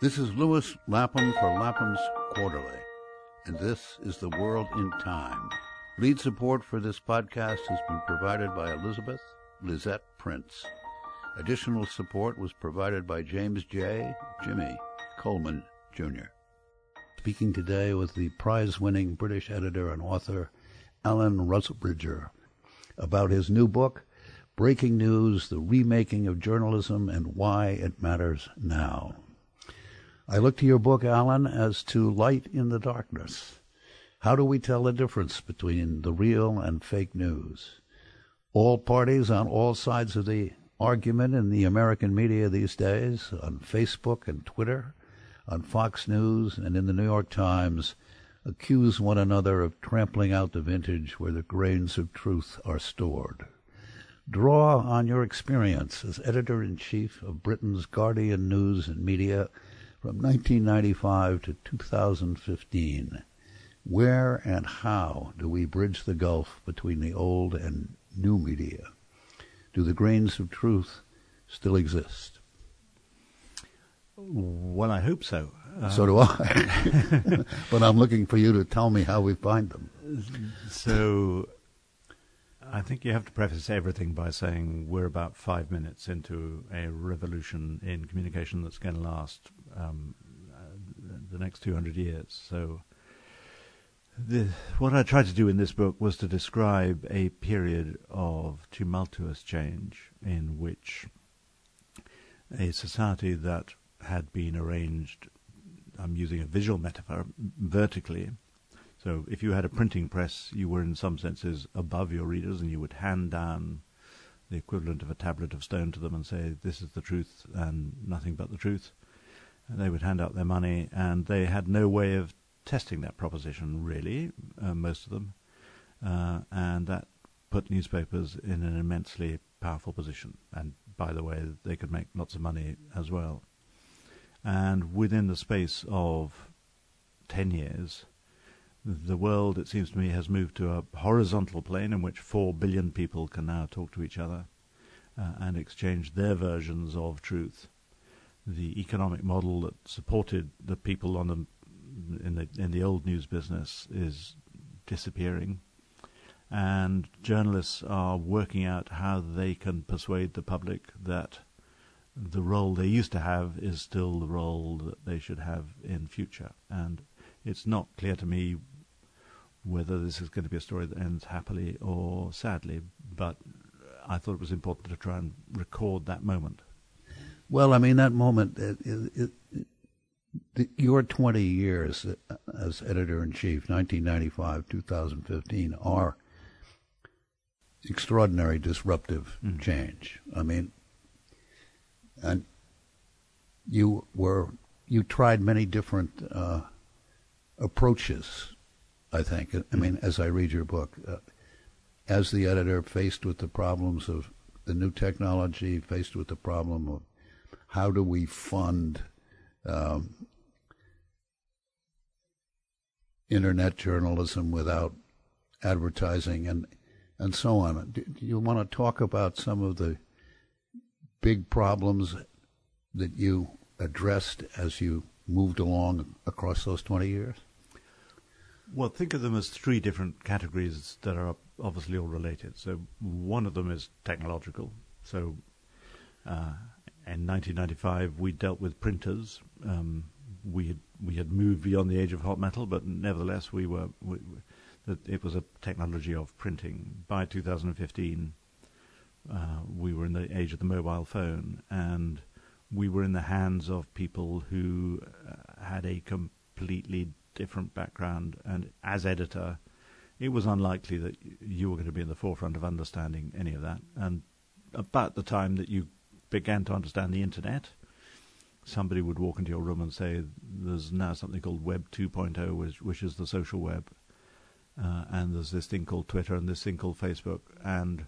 This is Lewis Lapham for Lapham's Quarterly, and this is The World in Time. Lead support for this podcast has been provided by Elizabeth Lisette Prince. Additional support was provided by James J. Jimmy Coleman, Jr. Speaking today with the prize winning British editor and author Alan Rusbridger about his new book, Breaking News The Remaking of Journalism and Why It Matters Now. I look to your book, Alan, as to light in the darkness. How do we tell the difference between the real and fake news? All parties on all sides of the argument in the American media these days, on Facebook and Twitter, on Fox News, and in the New York Times, accuse one another of trampling out the vintage where the grains of truth are stored. Draw on your experience as editor in chief of Britain's Guardian News and Media from 1995 to 2015. Where and how do we bridge the gulf between the old and new media? Do the grains of truth still exist? Well, I hope so. Um, so do I. but I'm looking for you to tell me how we find them. So I think you have to preface everything by saying we're about five minutes into a revolution in communication that's going to last um, uh, the next 200 years. So, the, what I tried to do in this book was to describe a period of tumultuous change in which a society that had been arranged, I'm using a visual metaphor, vertically. So if you had a printing press, you were in some senses above your readers and you would hand down the equivalent of a tablet of stone to them and say, this is the truth and nothing but the truth. They would hand out their money, and they had no way of testing that proposition, really, uh, most of them. Uh, and that put newspapers in an immensely powerful position. And by the way, they could make lots of money as well. And within the space of 10 years, the world, it seems to me, has moved to a horizontal plane in which 4 billion people can now talk to each other uh, and exchange their versions of truth the economic model that supported the people on the in the in the old news business is disappearing, and journalists are working out how they can persuade the public that the role they used to have is still the role that they should have in future. And it's not clear to me whether this is going to be a story that ends happily or sadly, but I thought it was important to try and record that moment. Well, I mean, that moment, it, it, it, your 20 years as editor in chief, 1995, 2015, are extraordinary disruptive mm. change. I mean, and you were you tried many different uh, approaches. I think. I mean, mm. as I read your book, uh, as the editor, faced with the problems of the new technology, faced with the problem of how do we fund um, internet journalism without advertising and and so on. Do, you want to talk about some of the big problems that you addressed as you moved along across those 20 years? Well, think of them as three different categories that are obviously all related. So one of them is technological. So uh, in 1995, we dealt with printers. Um, we had we had moved beyond the age of hot metal, but nevertheless, we were we, we, it was a technology of printing. By 2015, uh, we were in the age of the mobile phone, and we were in the hands of people who uh, had a completely different background. And as editor, it was unlikely that you were going to be in the forefront of understanding any of that. And about the time that you began to understand the internet, somebody would walk into your room and say, "There's now something called Web 2.0, which, which is the social web, uh, and there's this thing called Twitter and this thing called Facebook, and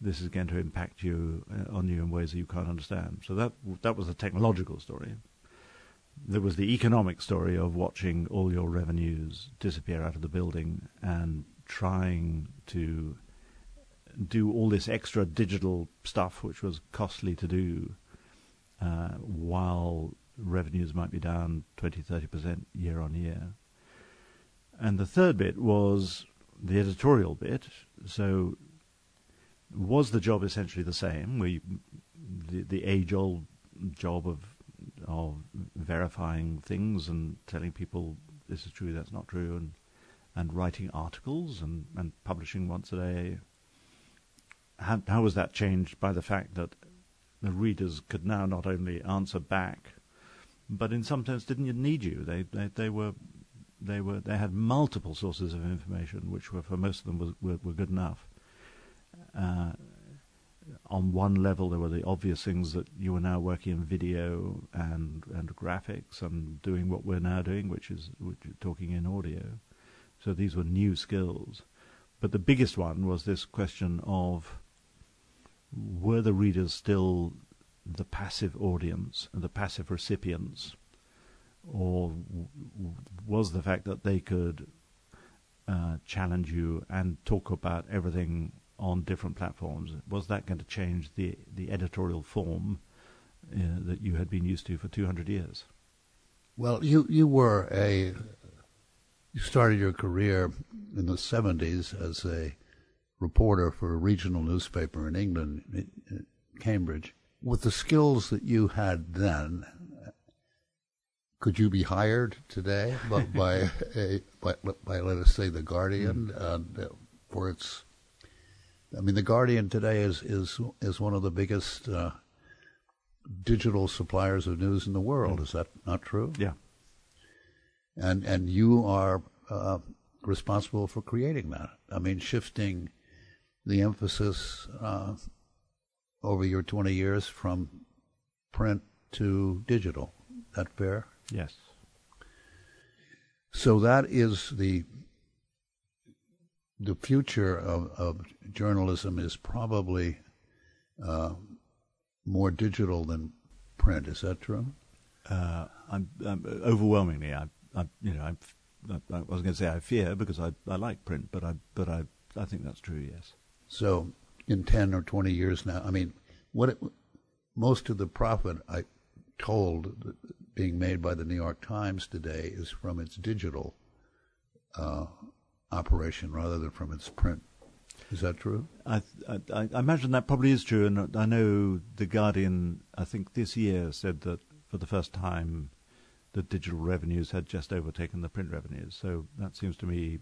this is going to impact you uh, on you in ways that you can't understand." So that that was the technological story. There was the economic story of watching all your revenues disappear out of the building and trying to do all this extra digital stuff, which was costly to do, uh, while revenues might be down 20, 30% year on year. And the third bit was the editorial bit. So was the job essentially the same? We, the, the age-old job of of verifying things and telling people this is true, that's not true, and and writing articles and, and publishing once a day. How, how was that changed by the fact that the readers could now not only answer back, but in some sense didn't need you. They they, they were they were they had multiple sources of information, which were for most of them was, were, were good enough. Uh, on one level, there were the obvious things that you were now working in video and and graphics and doing what we're now doing, which is talking in audio. So these were new skills. But the biggest one was this question of were the readers still the passive audience and the passive recipients, or was the fact that they could uh, challenge you and talk about everything on different platforms. Was that going to change the the editorial form uh, that you had been used to for 200 years? Well, you you were a you started your career in the 70s as a reporter for a regional newspaper in England, Cambridge. With the skills that you had then, could you be hired today by, by a by, by, let us say the Guardian mm. uh, for its I mean, the Guardian today is is is one of the biggest uh, digital suppliers of news in the world. Mm. Is that not true? Yeah. And and you are uh, responsible for creating that. I mean, shifting the emphasis uh, over your 20 years from print to digital. That fair? Yes. So that is the the future of, of journalism is probably uh, more digital than print. Is that true? Uh, I'm, I'm, overwhelmingly. I, I, you know, I'm, I, I was going to say I fear because I, I like print, but I, but I, I think that's true. Yes. So, in ten or twenty years now, I mean, what it, most of the profit I told being made by the New York Times today is from its digital uh, operation rather than from its print. Is that true? I, I, I, imagine that probably is true, and I know the Guardian. I think this year said that for the first time, the digital revenues had just overtaken the print revenues. So that seems to me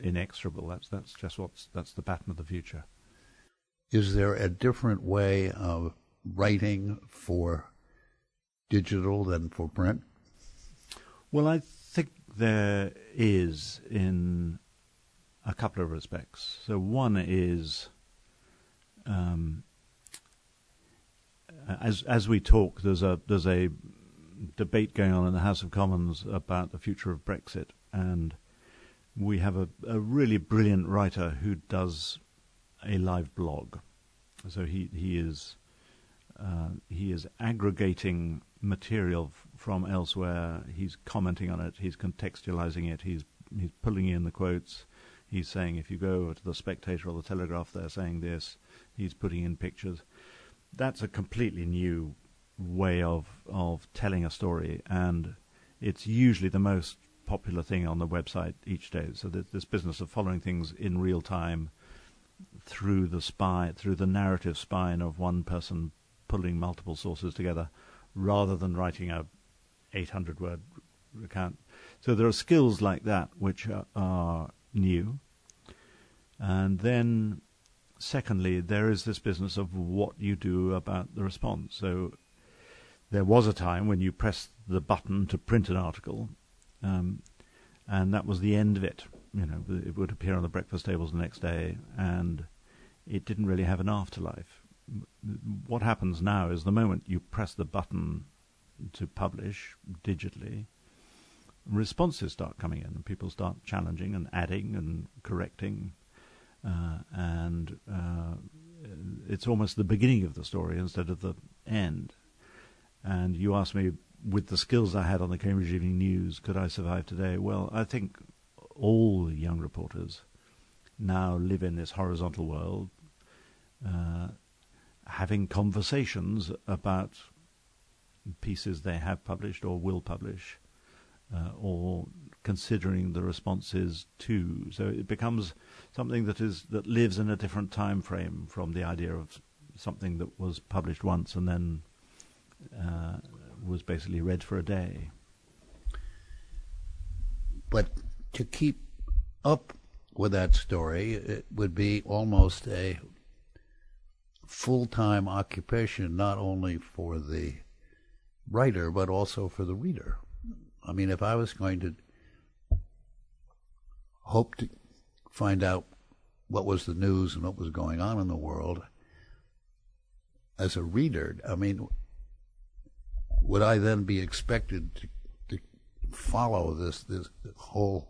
inexorable. That's that's just what's that's the pattern of the future. Is there a different way of writing for digital than for print? Well, I think there is in a couple of respects. So one is um, as as we talk, there's a there's a debate going on in the House of Commons about the future of Brexit, and we have a, a really brilliant writer who does a live blog. So he he is uh, he is aggregating material f- from elsewhere. He's commenting on it. He's contextualizing it. He's he's pulling in the quotes. He's saying if you go over to the Spectator or the Telegraph, they're saying this. He's putting in pictures. That's a completely new way of of telling a story, and it's usually the most popular thing on the website each day. So this business of following things in real time through the spine, through the narrative spine of one person pulling multiple sources together, rather than writing a 800 word account. So there are skills like that which are, are new. And then, secondly, there is this business of what you do about the response. So there was a time when you pressed the button to print an article, um, and that was the end of it. You know, it would appear on the breakfast tables the next day, and it didn't really have an afterlife. What happens now is the moment you press the button to publish digitally, responses start coming in, and people start challenging and adding and correcting, uh, and uh, it's almost the beginning of the story instead of the end. And you asked me, with the skills I had on the Cambridge Evening News, could I survive today? Well, I think all young reporters now live in this horizontal world, uh, having conversations about pieces they have published or will publish, uh, or considering the responses to. So it becomes something that is that lives in a different time frame from the idea of something that was published once and then uh, was basically read for a day. But to keep up with that story, it would be almost a full time occupation, not only for the writer, but also for the reader. I mean, if I was going to hope to find out what was the news and what was going on in the world as a reader, I mean, would I then be expected to, to follow this this whole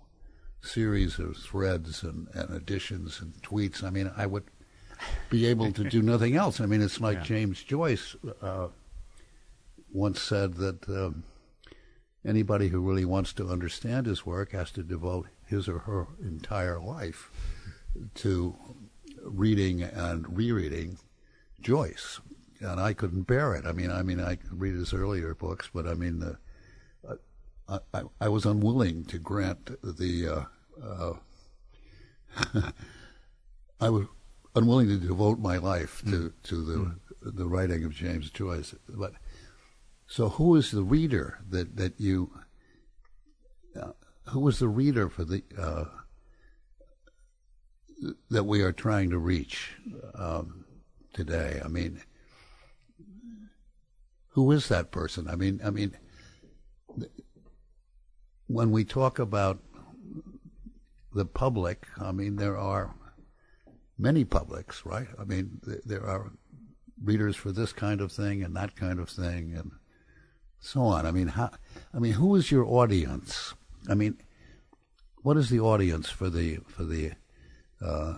series of threads and, and additions and tweets? I mean, I would be able to do nothing else. I mean, it's like yeah. James Joyce uh, once said that um, anybody who really wants to understand his work has to devote his or her entire life to reading and rereading Joyce, and I couldn't bear it. I mean, I mean, I could read his earlier books, but I mean, uh, I, I, I, was unwilling to grant the. Uh, uh, I was unwilling to devote my life to mm. to the mm. the writing of James Joyce, but so, who is the reader that that you? Uh, who is the reader for the uh, that we are trying to reach um, today? I mean, who is that person? I mean, I mean, when we talk about the public, I mean, there are many publics, right? I mean, there are readers for this kind of thing and that kind of thing, and so on. I mean, how, I mean, who is your audience? I mean, what is the audience for the for the uh,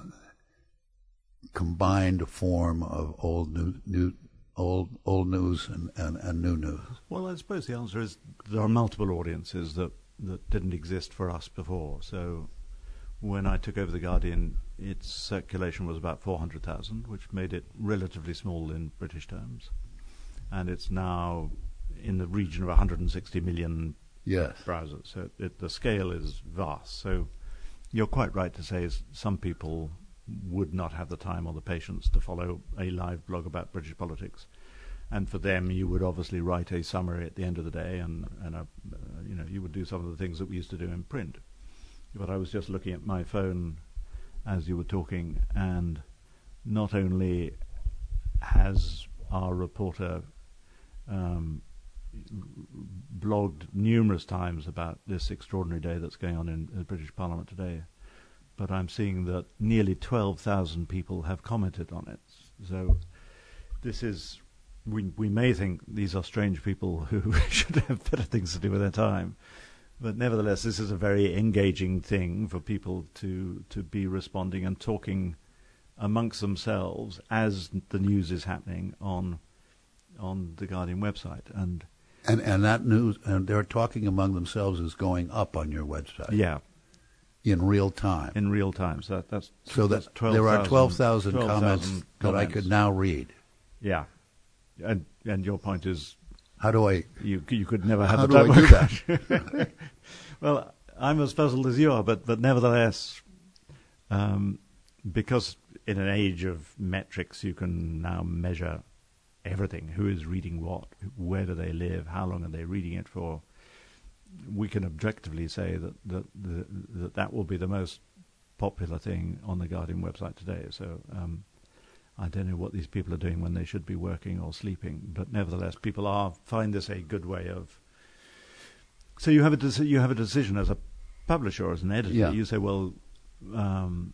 combined form of old new, new old old news and, and, and new news? Well, I suppose the answer is there are multiple audiences that that didn't exist for us before. So when I took over the Guardian, its circulation was about 400,000, which made it relatively small in British terms. And it's now in the region of 160 million yes. browsers. So it, the scale is vast. So you're quite right to say some people would not have the time or the patience to follow a live blog about British politics. And for them, you would obviously write a summary at the end of the day, and, and a, uh, you know you would do some of the things that we used to do in print. But I was just looking at my phone as you were talking, and not only has our reporter um, blogged numerous times about this extraordinary day that's going on in the British Parliament today, but I'm seeing that nearly 12,000 people have commented on it. So this is, we, we may think these are strange people who should have better things to do with their time. But nevertheless, this is a very engaging thing for people to, to be responding and talking amongst themselves as the news is happening on on the Guardian website. And and and that news, and they're talking among themselves is going up on your website. Yeah, in real time. In real time. So that, that's so that's that 12, there are twelve thousand comments, comments that I could now read. Yeah, and and your point is, how do I? You you could never have how the do I do that? well, I'm as puzzled as you are, but but nevertheless, um, because in an age of metrics, you can now measure everything. Who is reading what? Where do they live? How long are they reading it for? We can objectively say that that that, that will be the most popular thing on the Guardian website today. So um, I don't know what these people are doing when they should be working or sleeping, but nevertheless, people are find this a good way of. So you have a deci- you have a decision as a publisher or as an editor. Yeah. You say, well, um,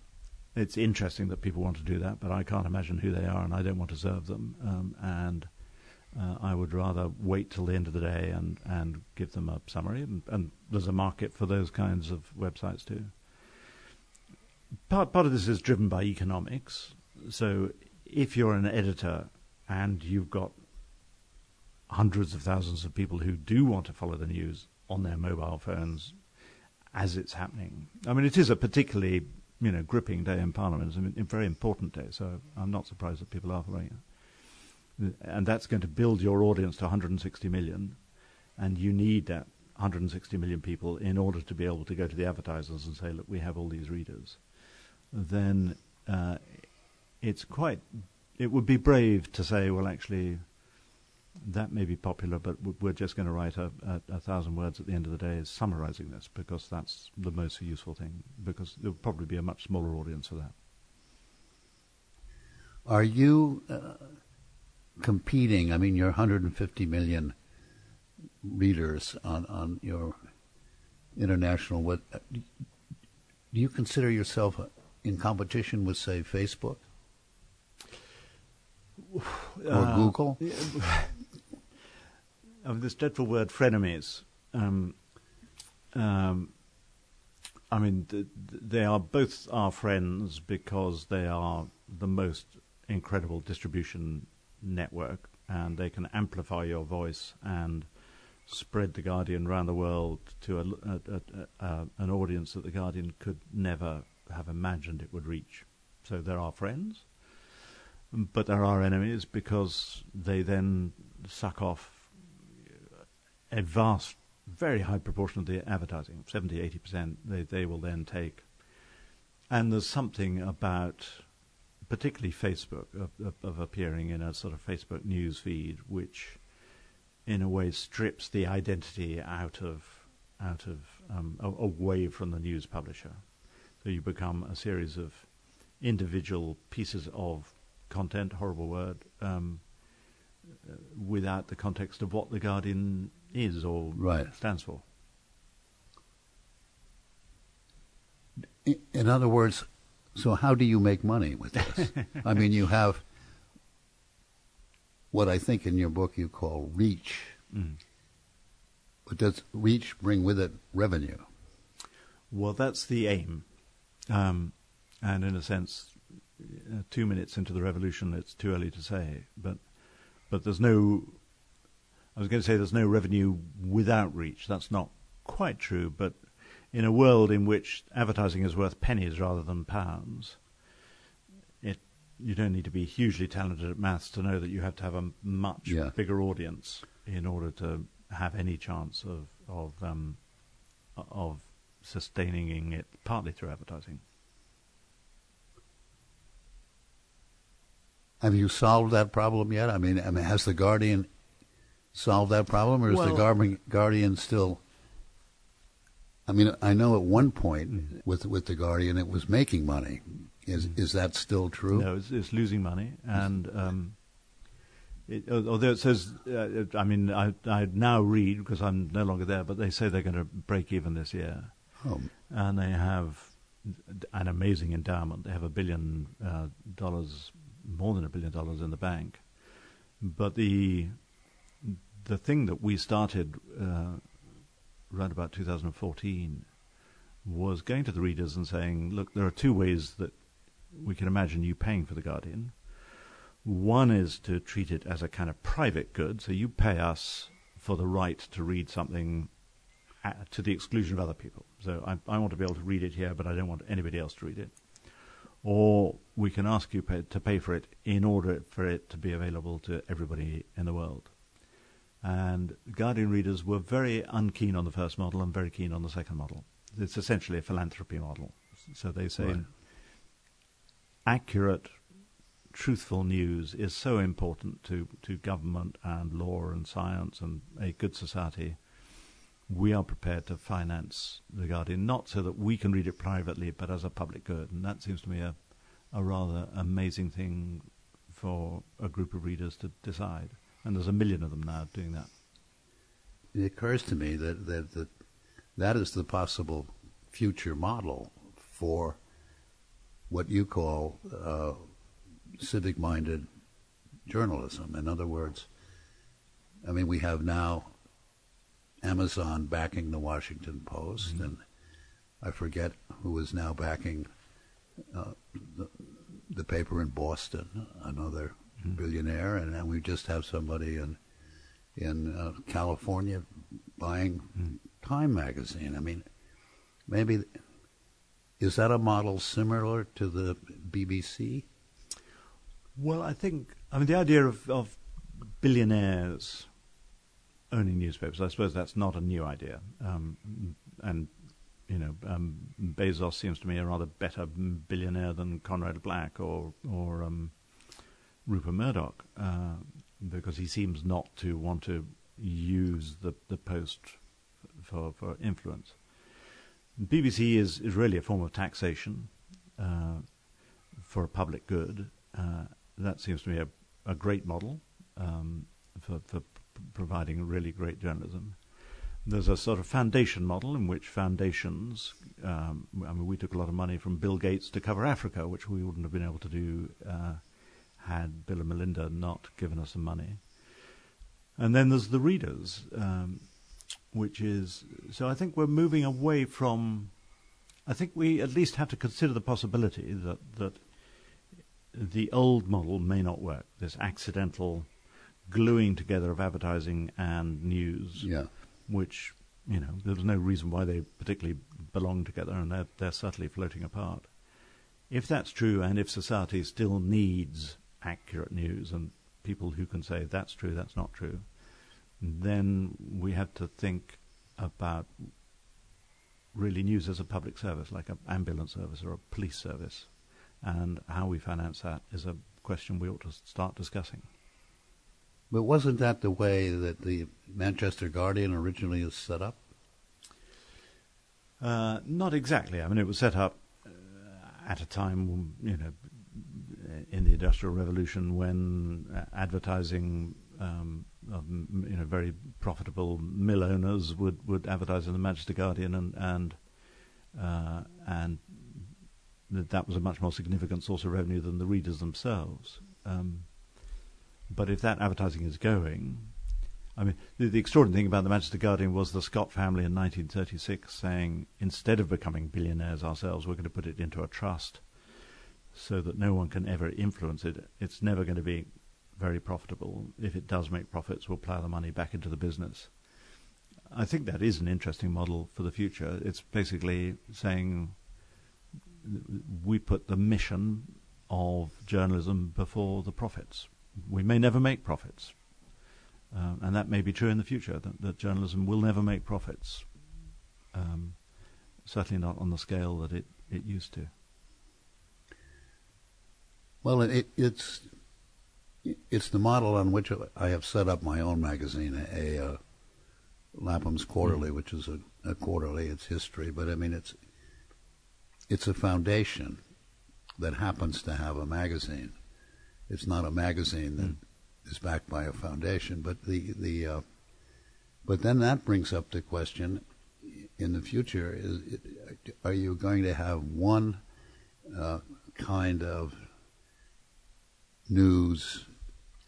it's interesting that people want to do that, but I can't imagine who they are, and I don't want to serve them. Um, and uh, I would rather wait till the end of the day and, and give them a summary. And, and, there's a market for those kinds of websites too. Part part of this is driven by economics. So if you're an editor and you've got hundreds of thousands of people who do want to follow the news on their mobile phones as it's happening, I mean, it is a particularly you know, gripping day in Parliament. It's a very important day, so I'm not surprised that people are following it. And that's going to build your audience to 160 million, and you need that 160 million people in order to be able to go to the advertisers and say, look, we have all these readers, then uh, it's quite, it would be brave to say, well, actually, that may be popular, but we're just going to write a, a, a, thousand words at the end of the day summarizing this because that's the most useful thing, because there will probably be a much smaller audience for that. Are you uh, competing? I mean, you're 150 million readers on, on your international. What do you consider yourself in competition with, say, Facebook or uh, Google? Of this dreadful word, frenemies. Um, um, I mean, th- they are both our friends because they are the most incredible distribution network, and they can amplify your voice and spread the Guardian around the world to a, a, a, an audience that the Guardian could never have imagined it would reach. So there are friends, but there are enemies because they then suck off a vast, very high proportion of the advertising, 70, 80%, they, they will then take. And there's something about, particularly Facebook, of, of, of appearing in a sort of Facebook news feed, which in a way strips the identity out of out of um, away from the news publisher. So you become a series of individual pieces of content, horrible word, um, uh, without the context of what the Guardian is or right. stands for. In other words, so how do you make money with this? I mean, you have what I think in your book you call reach. Mm. But does reach bring with it revenue? Well, that's the aim. Um, and in a sense, uh, two minutes into the revolution, it's too early to say. But but there's no. I was going to say there's no revenue without reach. That's not quite true. But in a world in which advertising is worth pennies rather than pounds, you don't need to be hugely talented at maths to know that you have to have a much yeah. bigger audience in order to have any chance of of um, of sustaining it partly through advertising. Have you solved that problem yet? I mean, I mean has the Guardian solved that problem, or is well, the Guardian still? I mean, I know at one point with with the Guardian, it was making money. Is mm-hmm. is that still true? No, it's, it's losing money, and um, it, although it says, uh, I mean, I I now read because I'm no longer there, but they say they're going to break even this year, oh. and they have an amazing endowment. They have a billion uh, dollars, more than a billion dollars in the bank, but the the thing that we started uh, around about 2014 was going to the readers and saying, look, there are two ways that we can imagine you paying for The Guardian. One is to treat it as a kind of private good, so you pay us for the right to read something at, to the exclusion of other people. So I, I, want to be able to read it here, but I don't want anybody else to read it. Or we can ask you pay, to pay for it in order for it to be available to everybody in the world. And Guardian readers were very unkeen on the first model and very keen on the second model. It's essentially a philanthropy model. So they say right accurate, truthful news is so important to, to government and law and science and a good society. We are prepared to finance The Guardian, not so that we can read it privately, but as a public good. And that seems to me a, a rather amazing thing for a group of readers to decide. And there's a million of them now doing that. It occurs to me that, that, that, that is the possible future model for what you call uh, civic minded journalism. In other words, I mean, we have now Amazon backing the Washington Post, mm-hmm. and I forget who is now backing uh, the, the, paper in Boston, another. Billionaire, and, we just have somebody in in uh, California buying mm-hmm. Time magazine. I mean, maybe is that a model similar to the BBC? Well, I think I mean the idea of, of billionaires owning newspapers. I suppose that's not a new idea, um, and you know, um, Bezos seems to me a rather better billionaire than Conrad Black or or um, Rupert Murdoch, uh, because he seems not to want to use the the post for for influence. BBC is is really a form of taxation uh, for a public good. Uh, that seems to me a, a great model um, for for providing really great journalism. There's a sort of foundation model in which foundations, um, I mean, we took a lot of money from Bill Gates to cover Africa, which we wouldn't have been able to do uh, had Bill and Melinda not given us some money. And then there's the readers, um, which is so I think we're moving away from. I think we at least have to consider the possibility that that the old model may not work. This accidental gluing together of advertising and news, Yeah. which you know there's no reason why they particularly belong together, and they're they're subtly floating apart. If that's true, and if society still needs accurate news and people who can say that's true, that's not true, then we have to think about really news as a public service, like an ambulance service or a police service, and how we finance that is a question we ought to start discussing. But wasn't that the way that the Manchester Guardian originally was set up? Uh, not exactly. I mean, it was set up uh, at a time, you know, in the Industrial Revolution when uh, advertising, um, you know, very profitable mill owners would, would advertise in the Manchester Guardian, and and uh, and that that was a much more significant source of revenue than the readers themselves. Um, but if that advertising is going, I mean, the, the, extraordinary thing about the Manchester Guardian was the Scott family in 1936 saying, instead of becoming billionaires ourselves, we're going to put it into a trust so that no one can ever influence it. It's never going to be very profitable. If it does make profits, we'll plough the money back into the business. I think that is an interesting model for the future. It's basically saying we put the mission of journalism before the profits. We may never make profits, uh, and that may be true in the future, that, that journalism will never make profits. Um, certainly not on the scale that it, it used to. Well, it, it's it's the model on which I have set up my own magazine, a, uh, Lapham's Quarterly, which is a, a, quarterly. It's history, but I mean it's it's a foundation that happens to have a magazine. It's not a magazine that mm. is backed by a foundation, but the the uh, but then that brings up the question: in the future, is it, are you going to have one uh, kind of news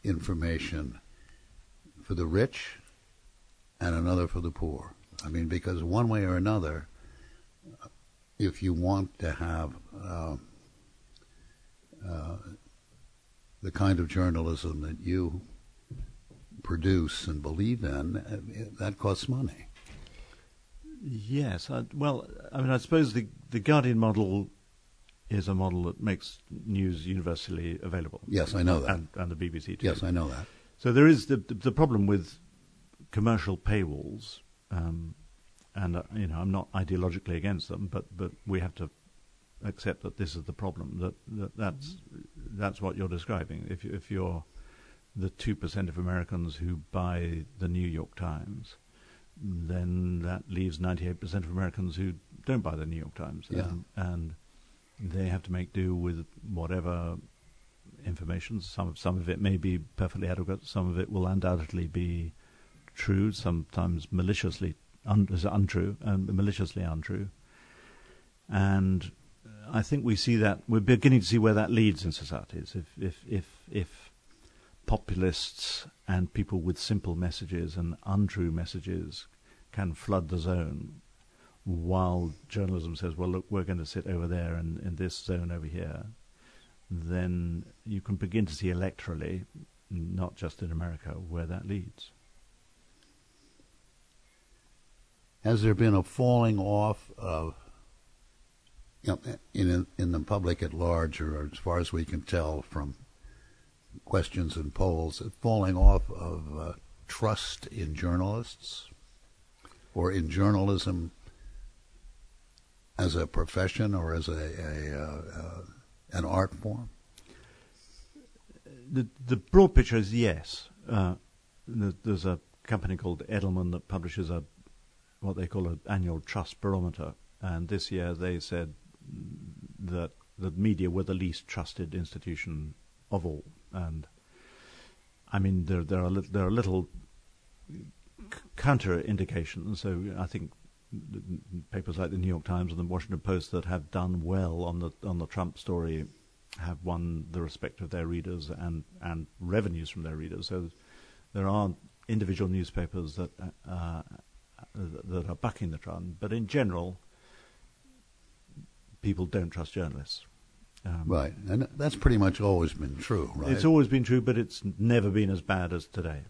information for the rich and another for the poor. I mean, because one way or another, if you want to have uh, uh, the kind of journalism that you produce and believe in, uh, that costs money. Yes, I, well, I mean, I suppose the the Guardian model is a model that makes news universally available. Yes, I know that, and, and the BBC too. Yes, I know that. So there is the the, problem with commercial paywalls, um, and uh, you know I'm not ideologically against them, but but we have to accept that this is the problem. That, that that's that's what you're describing. If if you're the two percent of Americans who buy the New York Times, then that leaves 98% of Americans who don't buy the New York Times. Yeah. And, and they have to make do with whatever information. Some of, some of it may be perfectly adequate. Some of it will undoubtedly be true. Sometimes maliciously un- untrue and maliciously untrue. And I think we see that we're beginning to see where that leads in societies. If if if if populists and people with simple messages and untrue messages can flood the zone, while journalism says, well, look, we're going to sit over there and in this zone over here, then you can begin to see electorally, not just in America, where that leads. Has there been a falling off of, you know, in in the public at large, or as far as we can tell from questions and polls, a falling off of uh, trust in journalists or in journalism as a profession or as a, a uh, uh, an art form? The the broad picture is yes. Uh, there's a company called Edelman that publishes a what they call an annual trust barometer, and this year they said that the media were the least trusted institution of all. And I mean, there there are there are little counter indications. So I think papers like the New York Times and the Washington Post that have done well on the on the Trump story have won the respect of their readers and and revenues from their readers. So there are individual newspapers that uh, uh that are bucking the trend, but in general, people don't trust journalists. Um, right, and that's pretty much always been true, right? It's always been true, but it's never been as bad as today.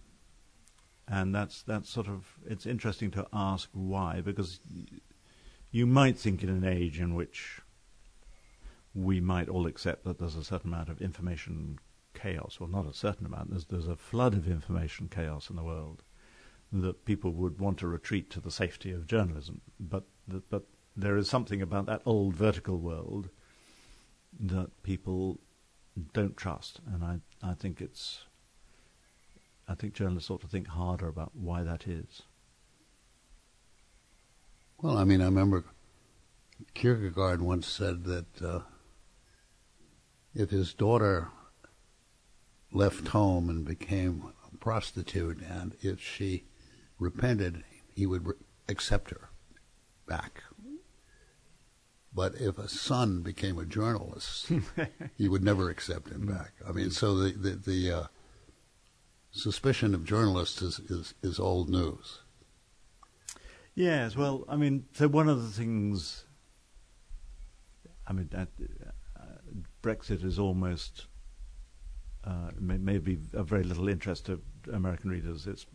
And that's that's sort of it's interesting to ask why, because you might think in an age in which we might all accept that there's a certain amount of information chaos, well, not a certain amount. There's there's a flood of information chaos in the world that people would want to retreat to the safety of journalism, but but there is something about that old vertical world that people don't trust, and I I think it's I think journalists ought to think harder about why that is. Well, I mean, I remember Kierkegaard once said that uh, if his daughter left home and became a prostitute, and if she repented, he would re- accept her back. But if a son became a journalist, he would never accept him back. I mean, so the the, the uh, suspicion of journalists is, is is old news. Yes, well, I mean, so one of the things, I mean, uh, Brexit is almost uh, may, may, be of very little interest to American readers. It's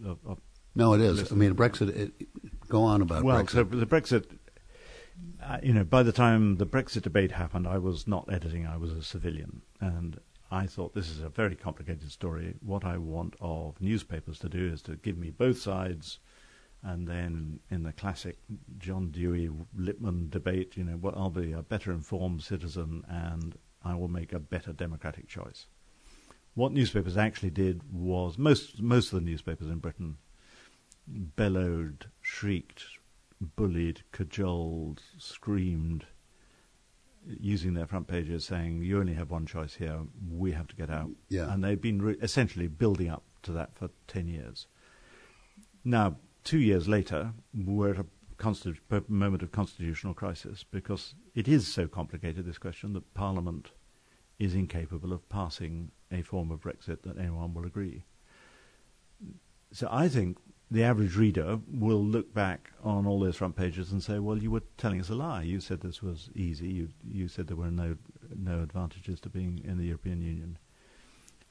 no, it is. I mean, Brexit. It, go on about well, Brexit. so the Brexit uh, you know, by the time the Brexit debate happened, I was not editing; I was a civilian, and I thought this is a very complicated story. What I want of newspapers to do is to give me both sides, and then in the classic John Dewey Lippmann debate, you know, what I'll be a better informed citizen, and I will make a better democratic choice. What newspapers actually did was most most of the newspapers in Britain bellowed, shrieked, bullied, cajoled, screamed, using their front pages saying, "You only have one choice here. We have to get out." Yeah. And they've been re- essentially building up to that for ten years. Now, two years later, we're at a constant moment of constitutional crisis because it is so complicated. This question that Parliament is incapable of passing a form of Brexit that anyone will agree. So I think the average reader will look back on all those front pages and say, "Well, you were telling us a lie. You said this was easy. You you said there were no no advantages to being in the European Union."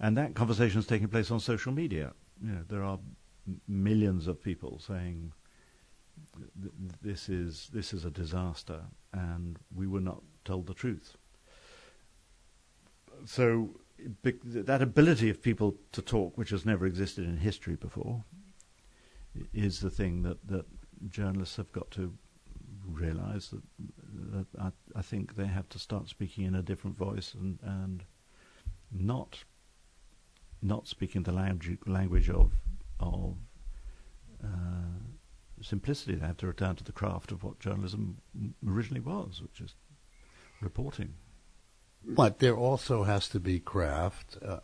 And that conversation is taking place on social media. You know, there are millions of people saying, "This is this is a disaster," and we were not told the truth. So that ability of people to talk, which has never existed in history before, is the thing that, that journalists have got to realize that, that I, I, think they have to start speaking in a different voice and, and not not speaking the language language of of uh, simplicity. They have to return to the craft of what journalism originally was, which is reporting. But there also has to be craft, uh,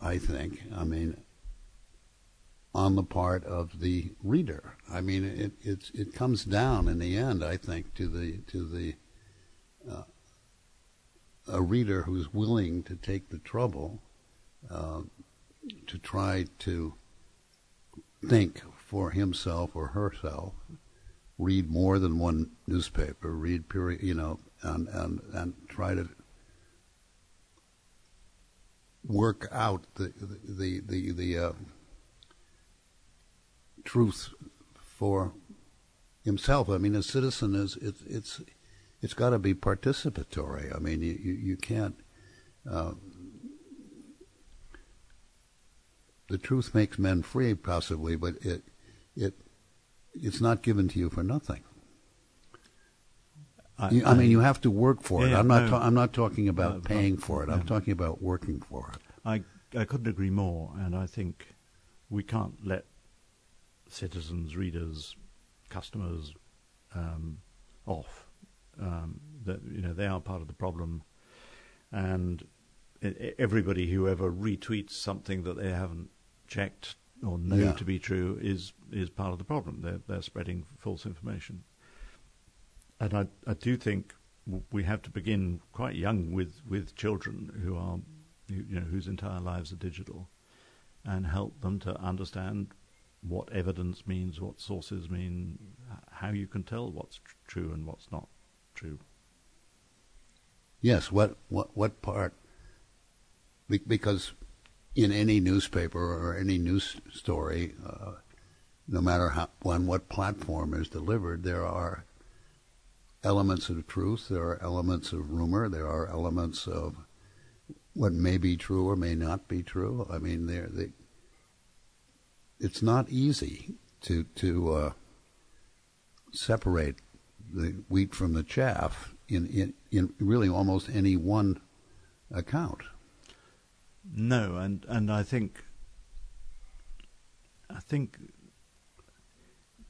I think. I mean, on the part of the reader. I mean, it it it comes down in the end, I think, to the to the uh, a reader who's willing to take the trouble uh, to try to think for himself or herself, read more than one newspaper, read period, you know, and and and try to work out the the the the, the uh, truth for himself. I mean, a citizen is it's it's it's got to be participatory. I mean, you you, you can't. Uh, the truth makes men free, possibly, but it it it's not given to you for nothing. I, you, I, I mean, you have to work for yeah, it. I'm not. No, ta- I'm not talking about no, paying for it. no. I'm talking about working for it. I I couldn't agree more, and I think we can't let citizens, readers, customers um, off. Um, that you know they are part of the problem, and everybody who ever retweets something that they haven't checked or know Yeah. to be true is is part of the problem. They're they're spreading false information, and I I do think we have to begin quite young with with children who are you know whose entire lives are digital, and help them to understand what evidence means, what sources mean, how you can tell what's tr- true and what's not true. Yes. What what what part? Be- Because in any newspaper or any news story, uh, no matter how on what platform is delivered, there are elements of truth. There are elements of rumor. There are elements of what may be true or may not be true. I mean, there they, it's not easy to to uh, separate the wheat from the chaff in, in in really almost any one account. No, and and I think I think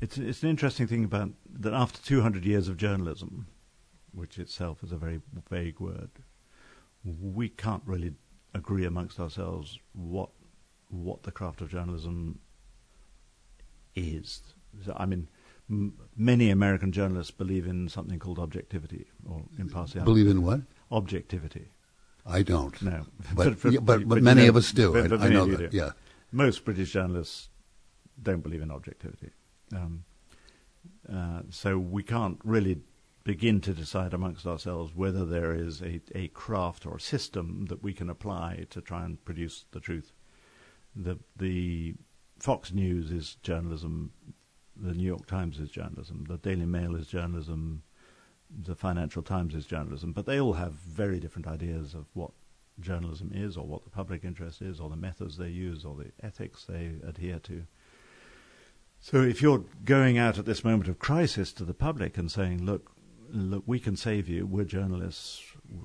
it's it's an interesting thing about that after 200 years of journalism, which itself is a very vague word, we can't really agree amongst ourselves what what the craft of journalism is. So, I mean, m- many American journalists believe in something called objectivity or impartiality. Believe in what? objectivity. I don't. No, But yeah, but, but you many know- of us do. but- I- I, know that. do. Yeah. Most British journalists don't believe in objectivity, um, uh, so we can't really begin to decide amongst ourselves whether there is a, a craft or a system that we can apply to try and produce the truth. The the Fox News is journalism, the New York Times is journalism, the Daily Mail is journalism, the Financial Times is journalism, but they all have very different ideas of what journalism is, or what the public interest is, or the methods they use, or the ethics they adhere to. So, if you're going out at this moment of crisis to the public and saying, "Look, look, we can save you. We're journalists.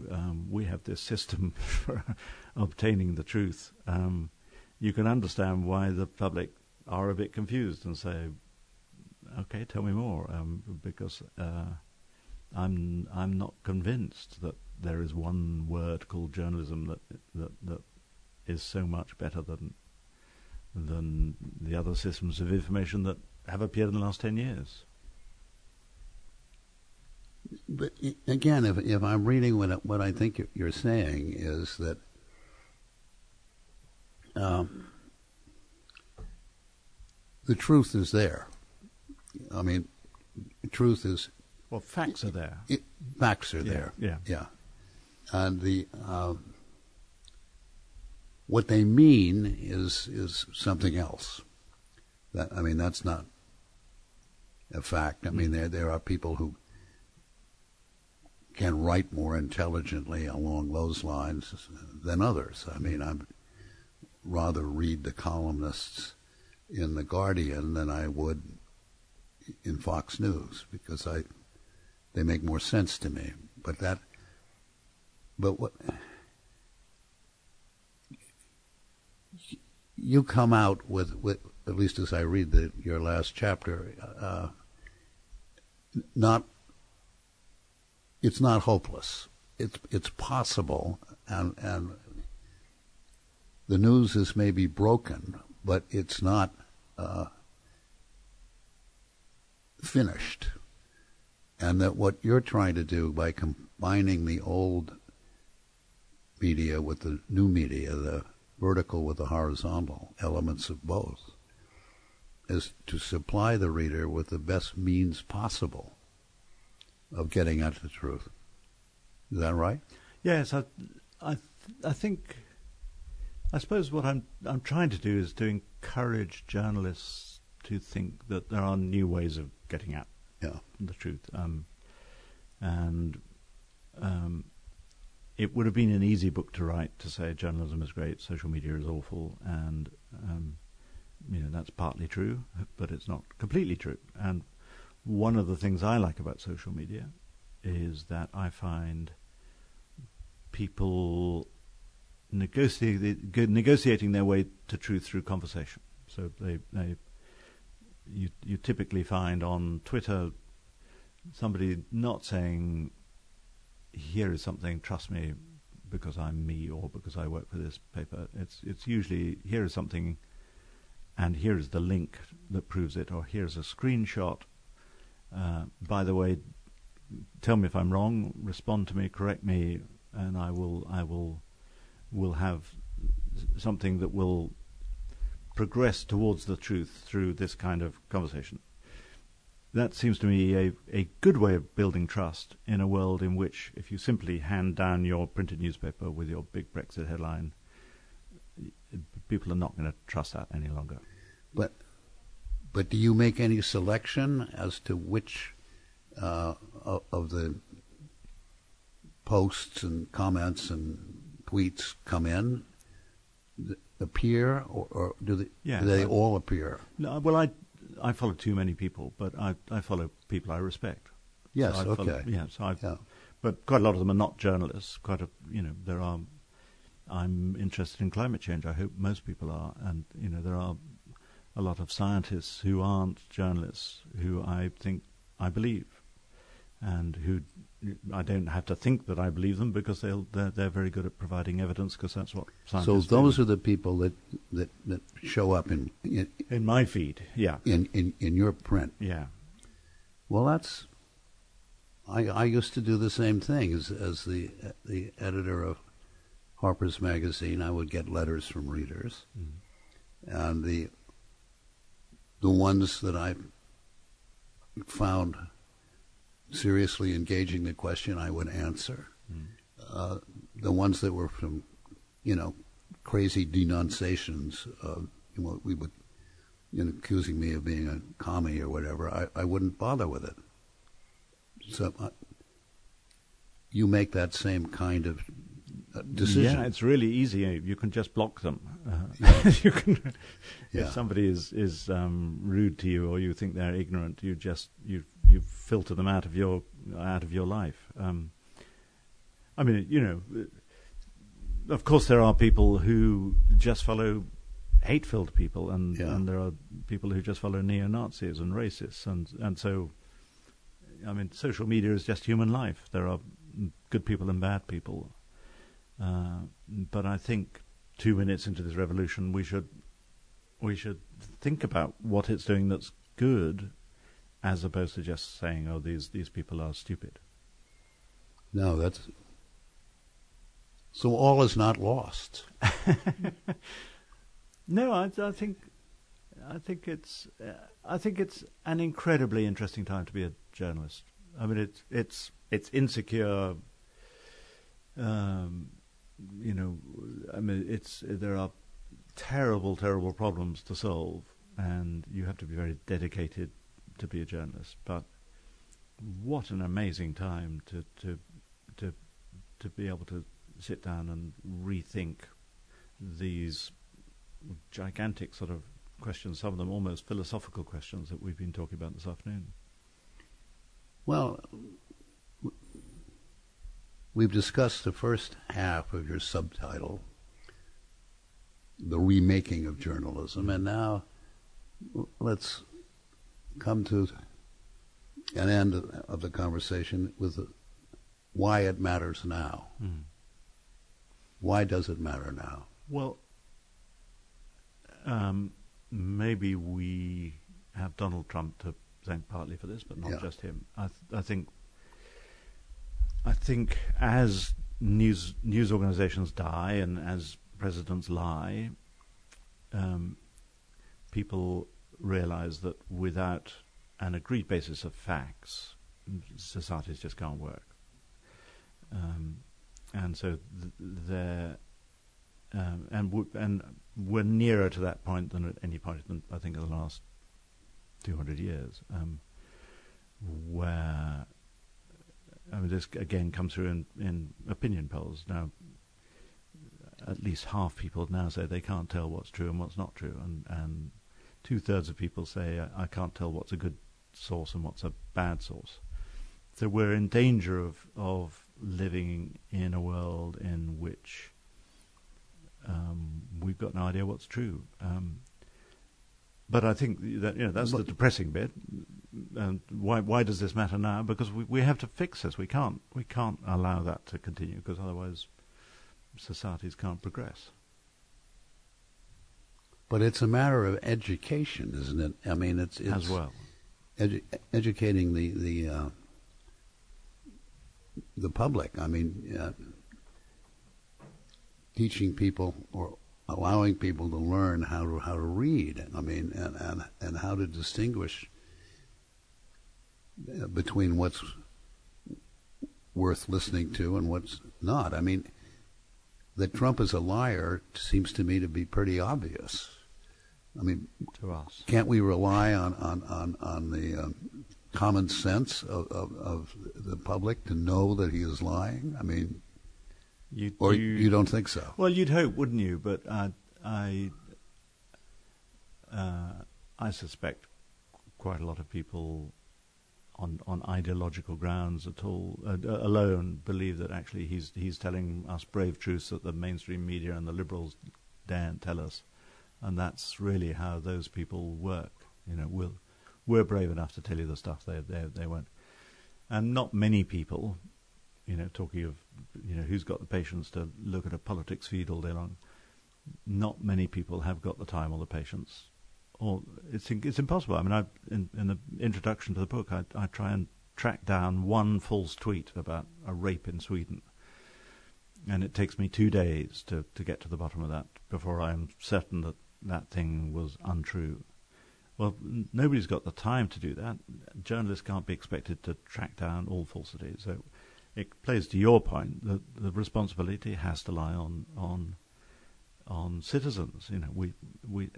Um, we have this system for obtaining the truth," um, you can understand why the public are a bit confused and say, "Okay, tell me more," um, because. Uh, I'm I'm not convinced that there is one word called journalism that that that is so much better than than the other systems of information that have appeared in the last ten years. But again, if if I'm reading what what I think you're saying is that um, the truth is there. I mean, truth is Well, facts are there. it, facts are Yeah, there. yeah. yeah. And the um, what they mean is is something else. That I mean, that's not a fact. I mean, there there are people who can write more intelligently along those lines than others. I mean, I'd rather read the columnists in the Guardian than I would in Fox News because I they make more sense to me. But that, but what you come out with, with at least as I read the your last chapter, uh, not it's not hopeless. It's it's possible, and and the news is maybe broken, but it's not uh, finished. And that what you're trying to do by combining the old media with the new media, the vertical with the horizontal elements of both, is to supply the reader with the best means possible of getting at the truth. Is that right? Yes, I, I, I think, I suppose what I'm I'm trying to do is to encourage journalists to think that there are new ways of getting at Yeah. the truth, um, and um, it would have been an easy book to write to say journalism is great, social media is awful, and um, you know that's partly true, but it's not completely true. And one of the things I like about social media is that I find people negotiating negotiating their way to truth through conversation. So they, they you you typically find on Twitter somebody not saying here is something trust me because I'm me or because I work for this paper. It's it's usually here is something and here is the link that proves it or here's a screenshot. Uh, by the way, tell me if I'm wrong, respond to me, correct me, and I will I will will have something that will progress towards the truth through this kind of conversation. That seems to me a, a good way of building trust in a world in which, if you simply hand down your printed newspaper with your big Brexit headline, people are not going to trust that any longer. But, but do you make any selection as to which uh, of the posts and comments and tweets come in appear, or, or do they? Yeah, do they I, all appear? No, well, I I follow too many people, but I I follow people I respect. Yes, so okay. Follow, yeah, so I've, yeah. but quite a lot of them are not journalists. Quite a you know there are. I'm interested in climate change. I hope most people are, and you know there are a lot of scientists who aren't journalists who I think I believe, and who I don't have to think that I believe them because they'll, they're, they're very good at providing evidence because that's what So those do. are the people that, that, that show up in, in, in my feed, yeah, in, in in your print, yeah. Well, that's I I used to do the same thing as as the the editor of Harper's Magazine. I would get letters from readers, mm. and the the ones that I found seriously engaging the question, I would answer. Mm. Uh, the ones that were from, you know, crazy denunciations, you know, we would, you know, accusing me of being a commie or whatever, I, I wouldn't bother with it. So uh, you make that same kind of decision. Yeah, it's really easy. You can just block them. Uh, you can, yeah. if somebody is is um, rude to you or you think they're ignorant, you just you you filter them out of your out of your life. Um, I mean, you know, of course there are people who just follow hate-filled people, and yeah. and there are people who just follow neo Nazis and racists, and and so, I mean, social media is just human life. There are good people and bad people, uh, but I think two minutes into this revolution, we should we should think about what it's doing that's good as opposed to just saying, "Oh, these these people are stupid." No, that's so all is not lost. no, I, I, think I think it's uh, I think it's an incredibly interesting time to be a journalist. I mean, it's it's it's insecure. Um, you know, I mean, it's there are terrible, terrible problems to solve, and you have to be very dedicated to be a journalist, but what an amazing time to to to to be able to sit down and rethink these gigantic sort of questions, some of them almost philosophical questions that we've been talking about this afternoon. Well, we've discussed the first half of your subtitle, the remaking of journalism, and now let's come to an end of the conversation with why it matters now. Mm. Why does it matter now? Well, um, maybe we have Donald Trump to thank partly for this, but not yeah. just him. I, th- I think. I think as news news organizations die and as presidents lie, um, people realize that without an agreed basis of facts, societies just can't work. Um, and so th- there, um, and w- and we're nearer to that point than at any point in, I think, in the last 200 years, um, where I mean, this again comes through in, in opinion polls now. At least half people now say they can't tell what's true and what's not true, and and two thirds of people say I, I can't tell what's a good source and what's a bad source. So we're in danger of of living in a world in which um, we've got no idea what's true. Um, but I think that you know that's the depressing bit. And why why does this matter now? Because we we have to fix this. We can't we can't allow that to continue because otherwise societies can't progress. But it's a matter of education, isn't it? I mean, it's, it's as well edu- educating the the uh, the public. I mean, uh, teaching people or allowing people to learn how to how to read. I mean, and and, and how to distinguish uh, between what's worth listening to and what's not. I mean, that Trump is a liar seems to me to be pretty obvious. I mean, to us, can't we rely on on on on the um, common sense of, of, of the public to know that he is lying? I mean, you, or you, you don't think so? Well, you'd hope, wouldn't you? But I, I, uh, I suspect quite a lot of people, on on ideological grounds at all uh, alone, believe that actually he's he's telling us brave truths that the mainstream media and the liberals daren't tell us, and that's really how those people work. You know, we'll, we're brave enough to tell you the stuff they they they won't, and not many people you know, talking of, you know, who's got the patience to look at a politics feed all day long. Not many people have got the time or the patience, or it's it's impossible. I mean, I in, in the introduction to the book, I, I try and track down one false tweet about a rape in Sweden, and it takes me two days to to get to the bottom of that before I'm certain that that thing was untrue. Well, n- nobody's got the time to do that. Journalists can't be expected to track down all falsities. So it plays to your point that the responsibility has to lie on on on citizens. You know, we we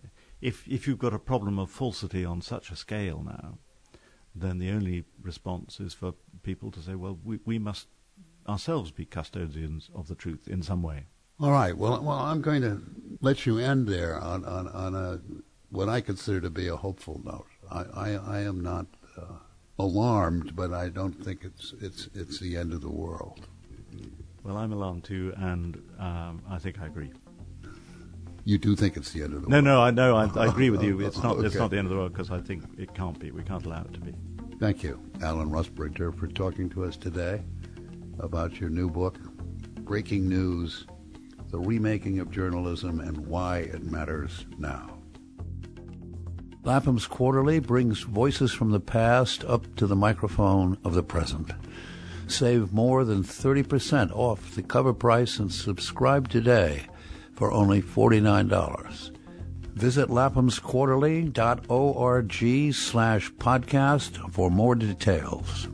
if if you've got a problem of falsity on such a scale now, then the only response is for people to say, well, we we must ourselves be custodians of the truth in some way. All right. Well, well, I'm going to let you end there on on, on a what I consider to be a hopeful note. I I, I am not. Uh, alarmed, but I don't think it's it's it's the end of the world. Well, I'm alarmed too, and um, I think I agree. You do think it's the end of the no, world? No, no, I know. I, I agree with you. It's not. Okay. It's not the end of the world because I think it can't be. We can't allow it to be. Thank you, Alan Rusbridger, for talking to us today about your new book, Breaking News: The Remaking of Journalism and Why It Matters Now. Lapham's Quarterly brings voices from the past up to the microphone of the present. Save more than 30% off the cover price and subscribe today for only $49. Visit laphamsquarterly.org slash podcast for more details.